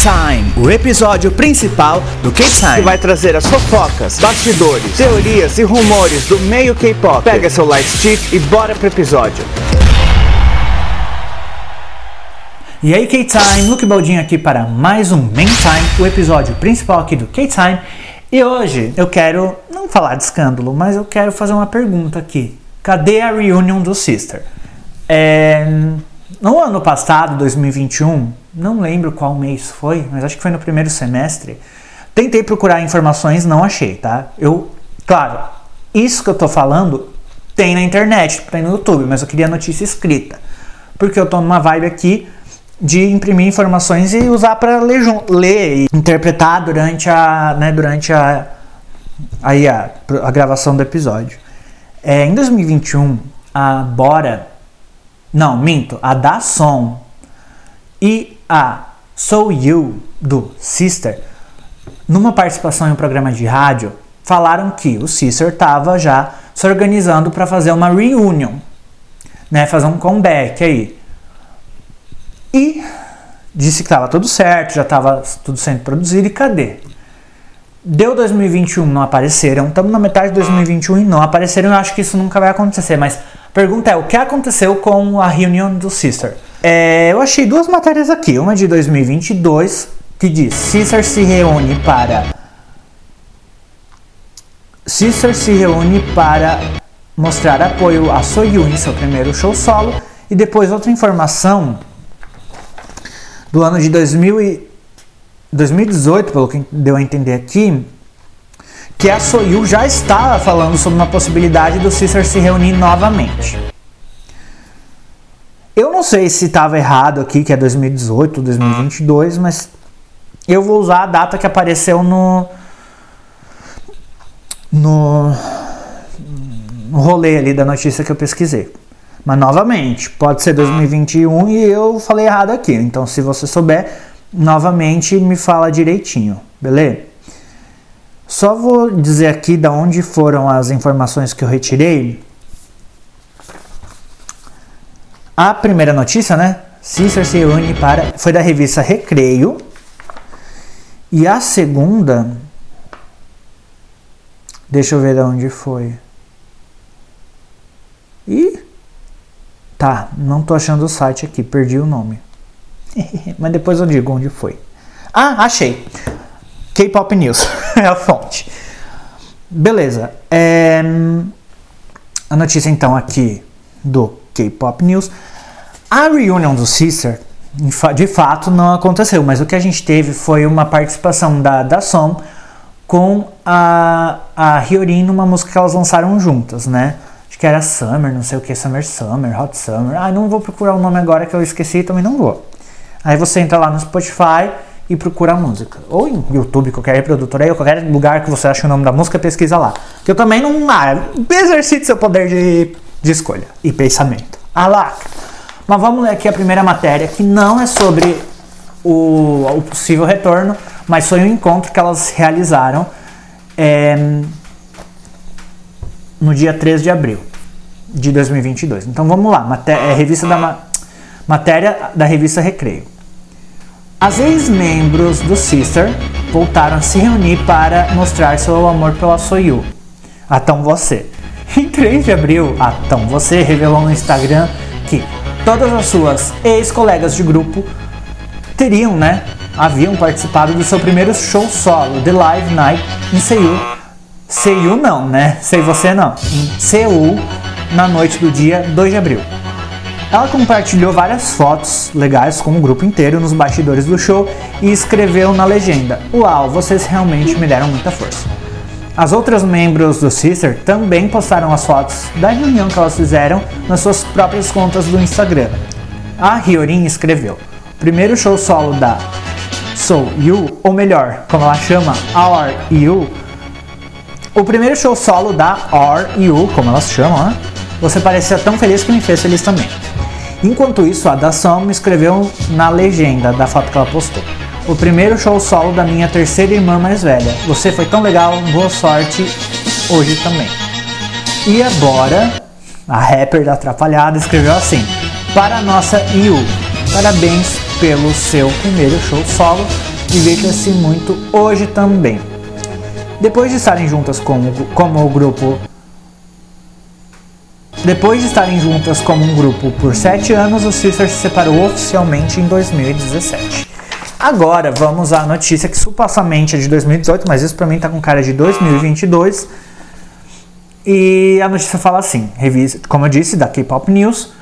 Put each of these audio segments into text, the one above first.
K-Time, o episódio principal do K-Time. Que vai trazer as fofocas, bastidores, teorias e rumores do meio K-pop. Pega seu light stick e bora pro episódio. E aí K-Time, Luke Baldinho aqui para mais um Main Time, o episódio principal aqui do K-Time. E hoje eu quero, não falar de escândalo, mas eu quero fazer uma pergunta aqui. Cadê a reunion do Sister? É, no ano passado, 2021, não lembro qual mês foi, mas acho que foi no primeiro semestre. Tentei procurar informações, não achei, tá? Eu, claro, isso que eu tô falando tem na internet, tem no YouTube, mas eu queria notícia escrita. Porque eu tô numa vibe aqui de imprimir informações e usar para ler, ler e interpretar durante a, né, durante a, aí a, a gravação do episódio. É, em 2021, a Bora, não, minto, a Da Som e a So You do Sister, numa participação em um programa de rádio, falaram que o Sister estava já se organizando para fazer uma reunion, né, fazer um comeback aí. E disse que estava tudo certo, já estava tudo sendo produzido e cadê? Deu 2021, não apareceram. Estamos na metade de 2021 e não apareceram. Eu acho que isso nunca vai acontecer. Mas pergunta é: o que aconteceu com a reunião do Sister? É, eu achei duas matérias aqui. Uma de 2022 que diz: Sister se reúne para. Sister se reúne para mostrar apoio a Soyu em seu primeiro show solo. E depois outra informação do ano de 2000 e 2018, pelo que deu a entender aqui, que a Soyu já estava falando sobre uma possibilidade do Sister se reunir novamente. Eu não sei se estava errado aqui, que é 2018 ou 2022, mas eu vou usar a data que apareceu no no, no rolê ali da notícia que eu pesquisei. Mas novamente, pode ser 2021 e eu falei errado aqui. Então, se você souber, novamente me fala direitinho, beleza? Só vou dizer aqui da onde foram as informações que eu retirei. A primeira notícia, né? Cícero se une para. Foi da revista Recreio. E a segunda. Deixa eu ver de onde foi. E Tá, não tô achando o site aqui, perdi o nome. Mas depois eu digo onde foi. Ah, achei. K-Pop News é a fonte. Beleza. É... A notícia então aqui do K-Pop News. A reunião do Sister, de fato, não aconteceu, mas o que a gente teve foi uma participação da, da Som com a, a Hyorin numa música que elas lançaram juntas, né? que era Summer, não sei o que, Summer Summer, Hot Summer. Ah, não vou procurar o nome agora que eu esqueci, também não vou. Aí você entra lá no Spotify e procura a música. Ou em YouTube, qualquer reprodutor aí, ou qualquer lugar que você acha o nome da música, pesquisa lá. Que eu também não. Ah, exercite seu poder de, de escolha e pensamento. Ah lá! Mas vamos ler aqui a primeira matéria, que não é sobre o, o possível retorno, mas foi um encontro que elas realizaram é, no dia 3 de abril de 2022. Então vamos lá, matéria, é, revista da, matéria da revista Recreio. As ex-membros do Sister voltaram a se reunir para mostrar seu amor pela Soyu, a Tão Você. Em 3 de abril, a Tão Você revelou no Instagram que todas as suas ex-colegas de grupo teriam, né, haviam participado do seu primeiro show solo, The Live Night, em Seul. Seul não, né? Sei você não. Em Seul, na noite do dia 2 de abril. Ela compartilhou várias fotos legais com o grupo inteiro nos bastidores do show e escreveu na legenda: Uau, vocês realmente me deram muita força. As outras membros do Sister também postaram as fotos da reunião que elas fizeram nas suas próprias contas do Instagram. A Hyorin escreveu: Primeiro show solo da So You, ou melhor, como ela chama, Our You. O primeiro show solo da Our You, como elas chamam, né? Você parecia tão feliz que me fez feliz também. Enquanto isso, a Dação me escreveu na legenda da foto que ela postou. O primeiro show solo da minha terceira irmã mais velha. Você foi tão legal, boa sorte hoje também. E agora, a rapper da Atrapalhada escreveu assim: Para a nossa Yu, parabéns pelo seu primeiro show solo. Divirta-se muito hoje também. Depois de estarem juntas como, como o grupo. Depois de estarem juntas como um grupo por 7 anos, o Sisters se separou oficialmente em 2017. Agora vamos à notícia que supostamente é de 2018, mas isso pra mim tá com cara de 2022. E a notícia fala assim, revista, como eu disse, da K-Pop News,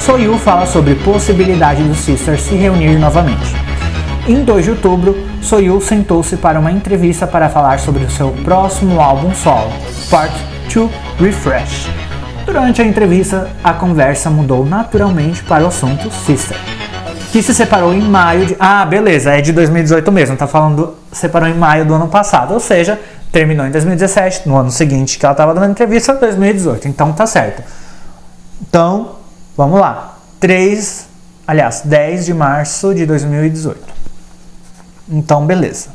Soyu fala sobre possibilidade dos Sisters se reunir novamente. Em 2 de outubro, Soyu sentou-se para uma entrevista para falar sobre o seu próximo álbum solo, Part 2 Refresh. Durante a entrevista, a conversa mudou naturalmente para o assunto Sister, que se separou em maio de. Ah, beleza, é de 2018 mesmo, tá falando. Separou em maio do ano passado, ou seja, terminou em 2017, no ano seguinte que ela estava dando entrevista, 2018, então tá certo. Então, vamos lá. 3, aliás, 10 de março de 2018. Então, beleza.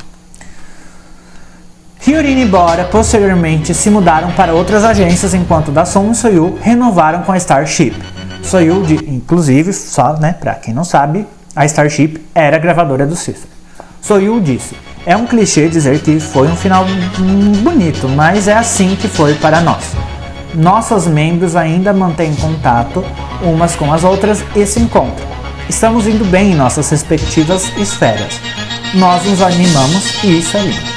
Hyorin e Bora posteriormente se mudaram para outras agências, enquanto Dasson e Soyu renovaram com a Starship. Soyu, de, inclusive, só né, para quem não sabe, a Starship era a gravadora do Sister. Soyu disse: É um clichê dizer que foi um final bonito, mas é assim que foi para nós. Nossas membros ainda mantêm contato umas com as outras e se encontram. Estamos indo bem em nossas respectivas esferas nós nos animamos e isso é lindo.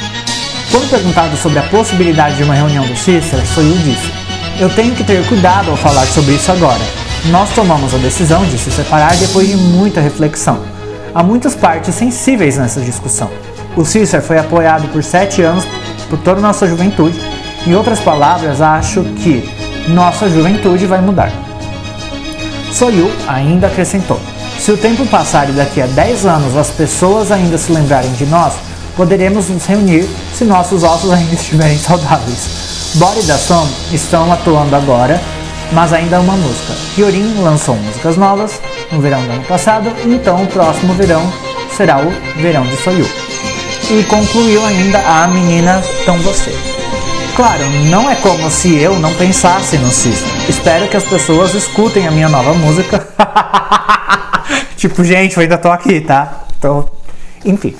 Quando perguntado sobre a possibilidade de uma reunião do Cícero, Soyu disse: Eu tenho que ter cuidado ao falar sobre isso agora. Nós tomamos a decisão de se separar depois de muita reflexão. Há muitas partes sensíveis nessa discussão. O Cícero foi apoiado por sete anos por toda a nossa juventude. Em outras palavras, acho que nossa juventude vai mudar. Soyu ainda acrescentou: se o tempo passar e daqui a 10 anos as pessoas ainda se lembrarem de nós, poderemos nos reunir se nossos ossos ainda estiverem saudáveis. Bora e Dasson estão atuando agora, mas ainda uma música. Hyorin lançou músicas novas no verão do ano passado, então o próximo verão será o verão de Soyu. E concluiu ainda a menina Tão Você. Claro, não é como se eu não pensasse no System. Espero que as pessoas escutem a minha nova música. Tipo, gente, eu ainda tô aqui, tá? Então, enfim.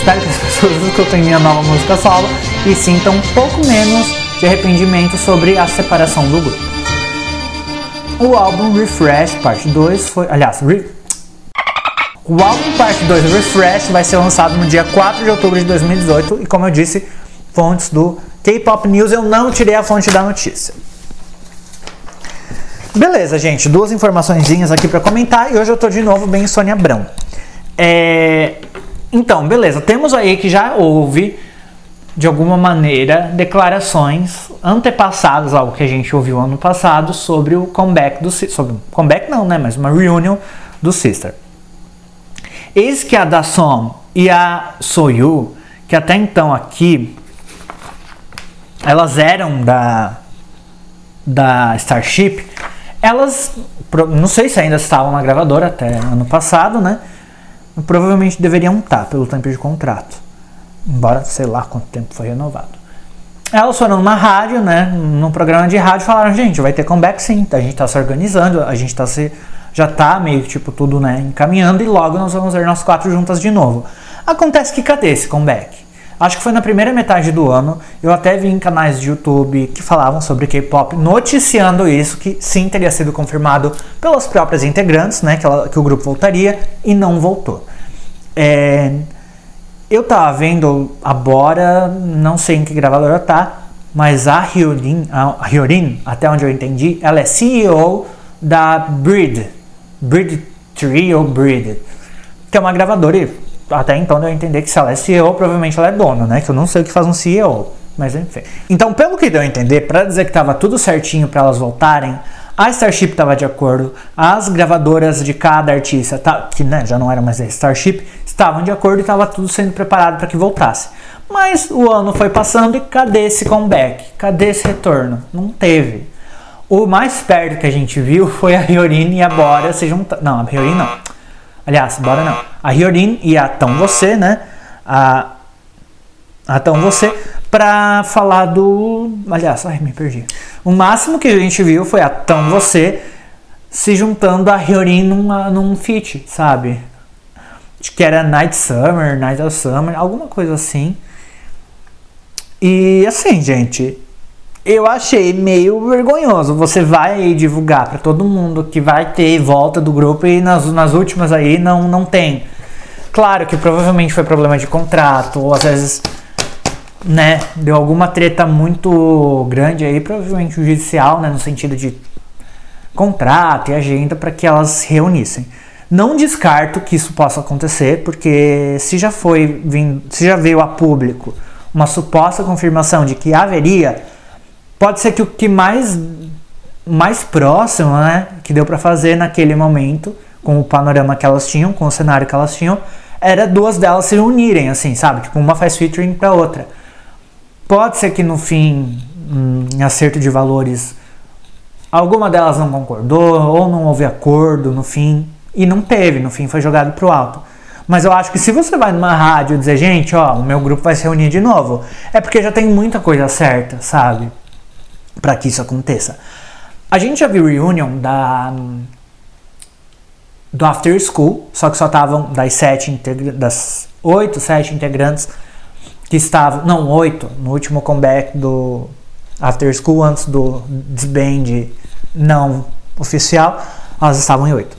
Espero que as pessoas escutem minha nova música solo e sintam um pouco menos de arrependimento sobre a separação do grupo. O álbum Refresh Parte 2 foi. Aliás, re... o álbum Parte 2 Refresh vai ser lançado no dia 4 de outubro de 2018 e, como eu disse, fontes do K-Pop News, eu não tirei a fonte da notícia. Beleza, gente, duas informações aqui para comentar e hoje eu tô de novo bem Sônia Abrão. É... Então, beleza, temos aí que já houve, de alguma maneira, declarações antepassadas, algo que a gente ouviu ano passado, sobre o comeback do sobre Comeback não, né? Mas uma reunião do Sister. Eis que a Dasson e a Soyu, que até então aqui elas eram da da Starship, elas, não sei se ainda estavam na gravadora até ano passado, né? Provavelmente deveriam estar pelo tempo de contrato. Embora sei lá quanto tempo foi renovado. Elas foram numa rádio, né? Num programa de rádio falaram, gente, vai ter comeback sim, a gente tá se organizando, a gente tá se. Já tá meio tipo tudo né, encaminhando e logo nós vamos ver nós quatro juntas de novo. Acontece que cadê esse comeback? Acho que foi na primeira metade do ano. Eu até vi em canais de YouTube que falavam sobre K-pop, noticiando isso, que sim teria sido confirmado pelas próprias integrantes, né? Que, ela, que o grupo voltaria e não voltou. É, eu tava vendo a Bora, não sei em que gravadora tá, mas a Hyorin, a Hyorin, até onde eu entendi, ela é CEO da Breed, Breed Tree ou Breed, que é uma gravadora até então deu a entender que se ela é CEO, provavelmente ela é dona, né? Que eu não sei o que faz um CEO, mas enfim. Então, pelo que deu a entender, para dizer que estava tudo certinho para elas voltarem, a Starship estava de acordo, as gravadoras de cada artista, tá, que né, já não era mais a Starship, estavam de acordo e estava tudo sendo preparado para que voltasse. Mas o ano foi passando e cadê esse comeback? Cadê esse retorno? Não teve. O mais perto que a gente viu foi a Hyorin e a Bora se juntando. Não, a Hyorin não. Aliás, Bora não a Hyorin e a Tão Você, né? A, a Tão Você, para falar do. Aliás, ai, me perdi. O máximo que a gente viu foi a Tão Você se juntando a Hyorin numa, num feat, sabe? Acho que era Night Summer, Night of Summer, alguma coisa assim. E assim, gente, eu achei meio vergonhoso. Você vai divulgar para todo mundo que vai ter volta do grupo e nas, nas últimas aí não, não tem. Claro que provavelmente foi problema de contrato, ou às vezes, né, deu alguma treta muito grande aí, provavelmente judicial, né, no sentido de contrato e agenda para que elas se reunissem. Não descarto que isso possa acontecer, porque se já foi, se já veio a público uma suposta confirmação de que haveria, pode ser que o que mais mais próximo, né, que deu para fazer naquele momento, com o panorama que elas tinham, com o cenário que elas tinham, era duas delas se unirem, assim, sabe? Tipo, uma faz featuring pra outra. Pode ser que no fim, hum, em acerto de valores, alguma delas não concordou, ou não houve acordo no fim, e não teve, no fim foi jogado pro alto. Mas eu acho que se você vai numa rádio dizer, gente, ó, o meu grupo vai se reunir de novo, é porque já tem muita coisa certa, sabe? Para que isso aconteça. A gente já viu reunion da do After School, só que só estavam das sete das oito, sete integrantes que estavam, não, oito, no último comeback do After School, antes do disband não oficial, elas estavam em oito.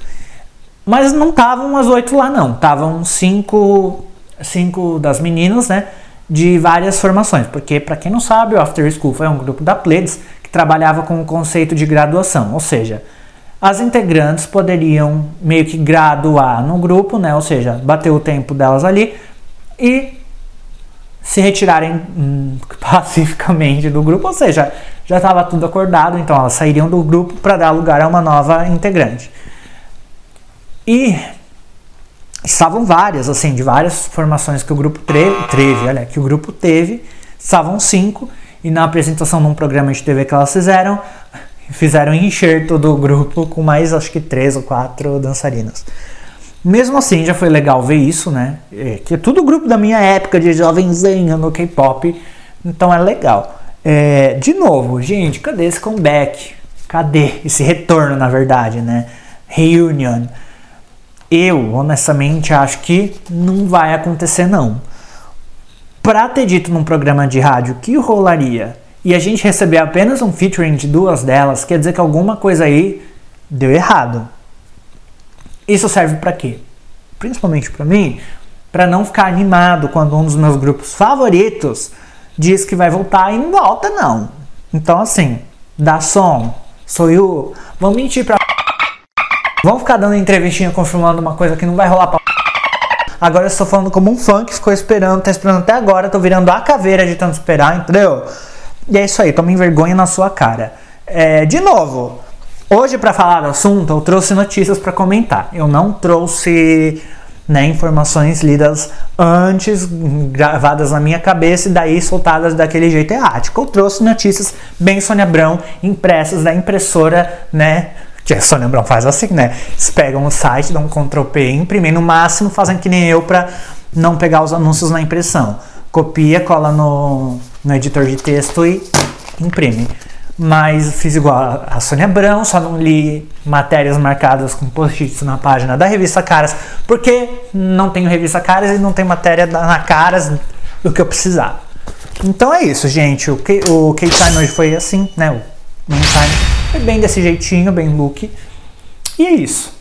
Mas não estavam as oito lá não, estavam cinco, cinco das meninas, né, de várias formações, porque para quem não sabe, o After School foi um grupo da Pleiades que trabalhava com o conceito de graduação, ou seja, as integrantes poderiam meio que graduar no grupo, né? Ou seja, bater o tempo delas ali e se retirarem hum, pacificamente do grupo, ou seja, já estava tudo acordado, então elas sairiam do grupo para dar lugar a uma nova integrante. E estavam várias, assim, de várias formações que o grupo teve, olha, que o grupo teve, estavam cinco, e na apresentação num programa de TV que elas fizeram, fizeram um enxerto do grupo com mais acho que três ou quatro dançarinas. Mesmo assim, já foi legal ver isso, né? É, que é tudo grupo da minha época de jovenzinho no K-pop, então é legal. É, de novo, gente, cadê esse comeback? Cadê esse retorno, na verdade, né? Reunion. Eu, honestamente, acho que não vai acontecer, não. Pra ter dito num programa de rádio que rolaria e a gente receber apenas um featuring de duas delas, quer dizer que alguma coisa aí deu errado. Isso serve para quê? Principalmente para mim, para não ficar animado quando um dos meus grupos favoritos diz que vai voltar e não volta não. Então assim, dá som, sou eu, vamos mentir pra Vamos ficar dando entrevistinha confirmando uma coisa que não vai rolar pra Agora eu estou falando como um fã que ficou esperando, tá esperando até agora, tô virando a caveira de tanto esperar, entendeu? E é isso aí, tome vergonha na sua cara. É, de novo, hoje para falar do assunto eu trouxe notícias para comentar. Eu não trouxe né, informações lidas antes, gravadas na minha cabeça e daí soltadas daquele jeito errático. Eu trouxe notícias bem Sônia Abrão, impressas da impressora, né? Sônia Abrão faz assim, né? Eles pegam o site, dão um Ctrl P, imprimem no máximo, fazem que nem eu para não pegar os anúncios na impressão. Copia, cola no, no editor de texto e imprime. Mas fiz igual a Sônia Abrão, só não li matérias marcadas com post-its na página da revista Caras, porque não tenho revista Caras e não tem matéria na Caras do que eu precisava. Então é isso, gente. O K-Time hoje foi assim, né? O Time foi bem desse jeitinho, bem look. E é isso.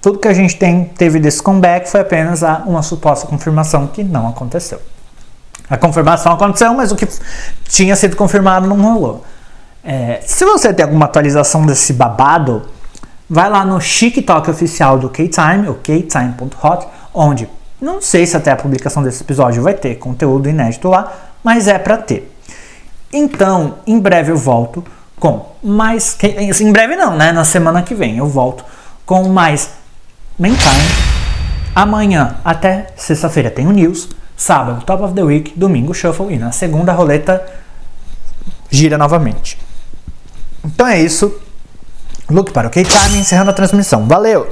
Tudo que a gente tem teve desse comeback foi apenas uma suposta confirmação que não aconteceu. A confirmação aconteceu, mas o que tinha sido confirmado não rolou. É, se você tem alguma atualização desse babado, vai lá no TikTok oficial do K-Time, o ktime.hot, onde não sei se até a publicação desse episódio vai ter conteúdo inédito lá, mas é para ter. Então, em breve eu volto com mais. Em breve não, né? Na semana que vem eu volto com mais Mentime. Amanhã até sexta-feira tem o News. Sábado, Top of the Week. Domingo, Shuffle. E na segunda, roleta gira novamente. Então é isso. Look para o K-Time encerrando a transmissão. Valeu!